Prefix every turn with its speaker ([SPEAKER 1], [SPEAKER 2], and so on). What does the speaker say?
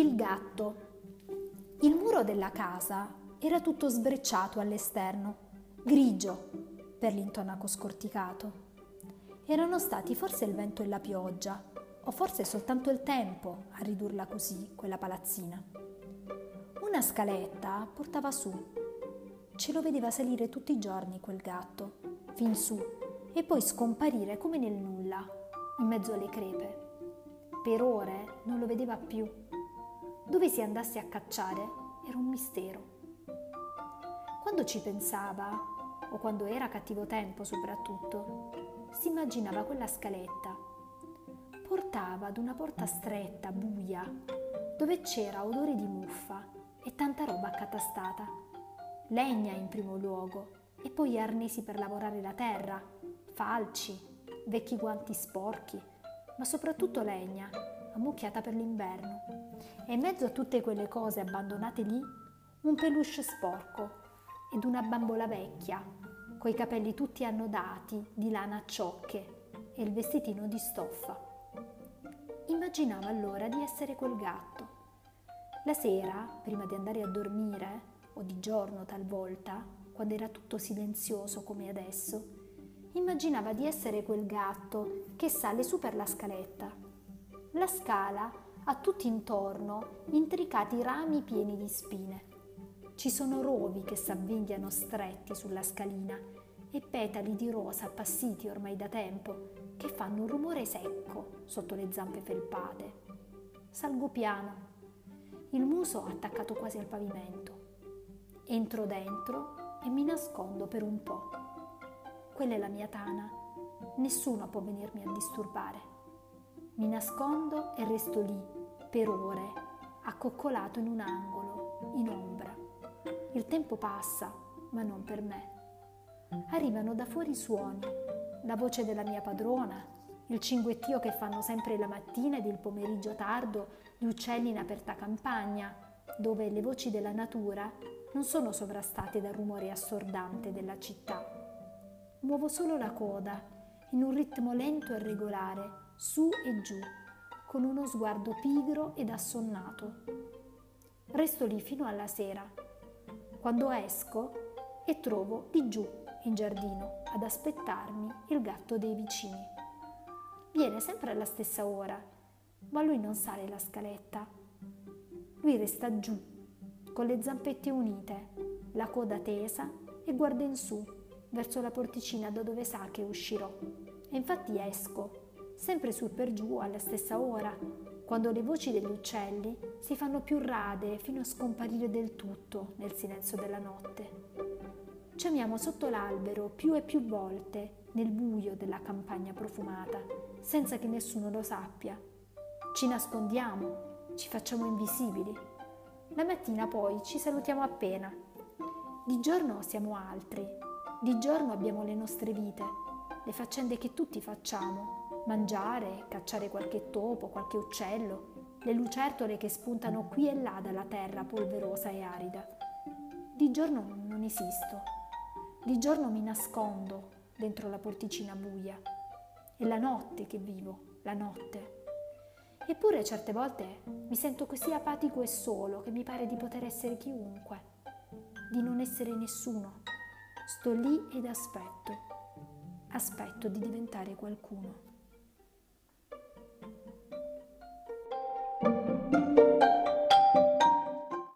[SPEAKER 1] Il gatto. Il muro della casa era tutto sbrecciato all'esterno, grigio per l'intonaco scorticato. Erano stati forse il vento e la pioggia, o forse soltanto il tempo a ridurla così, quella palazzina. Una scaletta portava su. Ce lo vedeva salire tutti i giorni quel gatto, fin su, e poi scomparire come nel nulla, in mezzo alle crepe. Per ore non lo vedeva più dove si andasse a cacciare era un mistero. Quando ci pensava, o quando era cattivo tempo soprattutto, si immaginava quella scaletta. Portava ad una porta stretta, buia, dove c'era odore di muffa e tanta roba accatastata. Legna in primo luogo e poi arnesi per lavorare la terra, falci, vecchi guanti sporchi, ma soprattutto legna, ammucchiata per l'inverno e in mezzo a tutte quelle cose abbandonate lì, un peluche sporco ed una bambola vecchia, coi capelli tutti annodati di lana a ciocche e il vestitino di stoffa. Immaginava allora di essere quel gatto. La sera, prima di andare a dormire, o di giorno talvolta, quando era tutto silenzioso come adesso, immaginava di essere quel gatto che sale su per la scaletta. La scala ha tutti intorno intricati rami pieni di spine. Ci sono rovi che s'avvinghiano stretti sulla scalina e petali di rosa appassiti ormai da tempo che fanno un rumore secco sotto le zampe felpate. Salgo piano, il muso attaccato quasi al pavimento. Entro dentro e mi nascondo per un po'. Quella è la mia tana. Nessuno può venirmi a disturbare. Mi nascondo e resto lì per ore, accoccolato in un angolo, in ombra. Il tempo passa, ma non per me. Arrivano da fuori suoni, la voce della mia padrona, il cinguettio che fanno sempre la mattina ed il pomeriggio tardo gli uccelli in aperta campagna, dove le voci della natura non sono sovrastate dal rumore assordante della città. Muovo solo la coda, in un ritmo lento e regolare, su e giù, con uno sguardo pigro ed assonnato. Resto lì fino alla sera, quando esco e trovo di giù in giardino ad aspettarmi il gatto dei vicini. Viene sempre alla stessa ora, ma lui non sale la scaletta. Lui resta giù, con le zampette unite, la coda tesa e guarda in su, verso la porticina da dove sa che uscirò. E infatti esco sempre sul per giù alla stessa ora, quando le voci degli uccelli si fanno più rade fino a scomparire del tutto nel silenzio della notte. Ciamiamo sotto l'albero più e più volte nel buio della campagna profumata, senza che nessuno lo sappia. Ci nascondiamo, ci facciamo invisibili. La mattina poi ci salutiamo appena. Di giorno siamo altri, di giorno abbiamo le nostre vite, le faccende che tutti facciamo, mangiare, cacciare qualche topo, qualche uccello, le lucertole che spuntano qui e là dalla terra polverosa e arida. Di giorno non esisto, di giorno mi nascondo dentro la porticina buia. È la notte che vivo, la notte. Eppure certe volte mi sento così apatico e solo che mi pare di poter essere chiunque, di non essere nessuno. Sto lì ed aspetto, aspetto di diventare qualcuno.